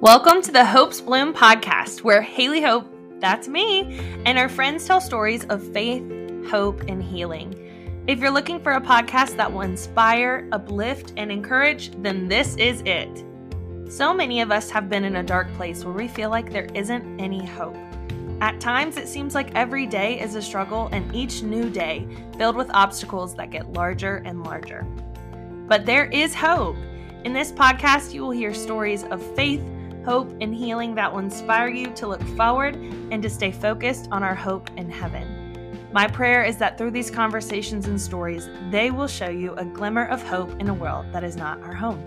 Welcome to the Hope Blooms podcast, where Haley Hope, that's me, and our friends tell stories of faith, hope, and healing. If you're looking for a podcast that will inspire, uplift, and encourage, then this is it. So many of us have been in a dark place where we feel like there isn't any hope. At times, it seems like every day is a struggle and each new day filled with obstacles that get larger and larger. But there is hope. In this podcast, you will hear stories of faith, hope, and healing that will inspire you to look forward and to stay focused on our hope in heaven. My prayer is that through these conversations and stories, they will show you a glimmer of hope in a world that is not our home.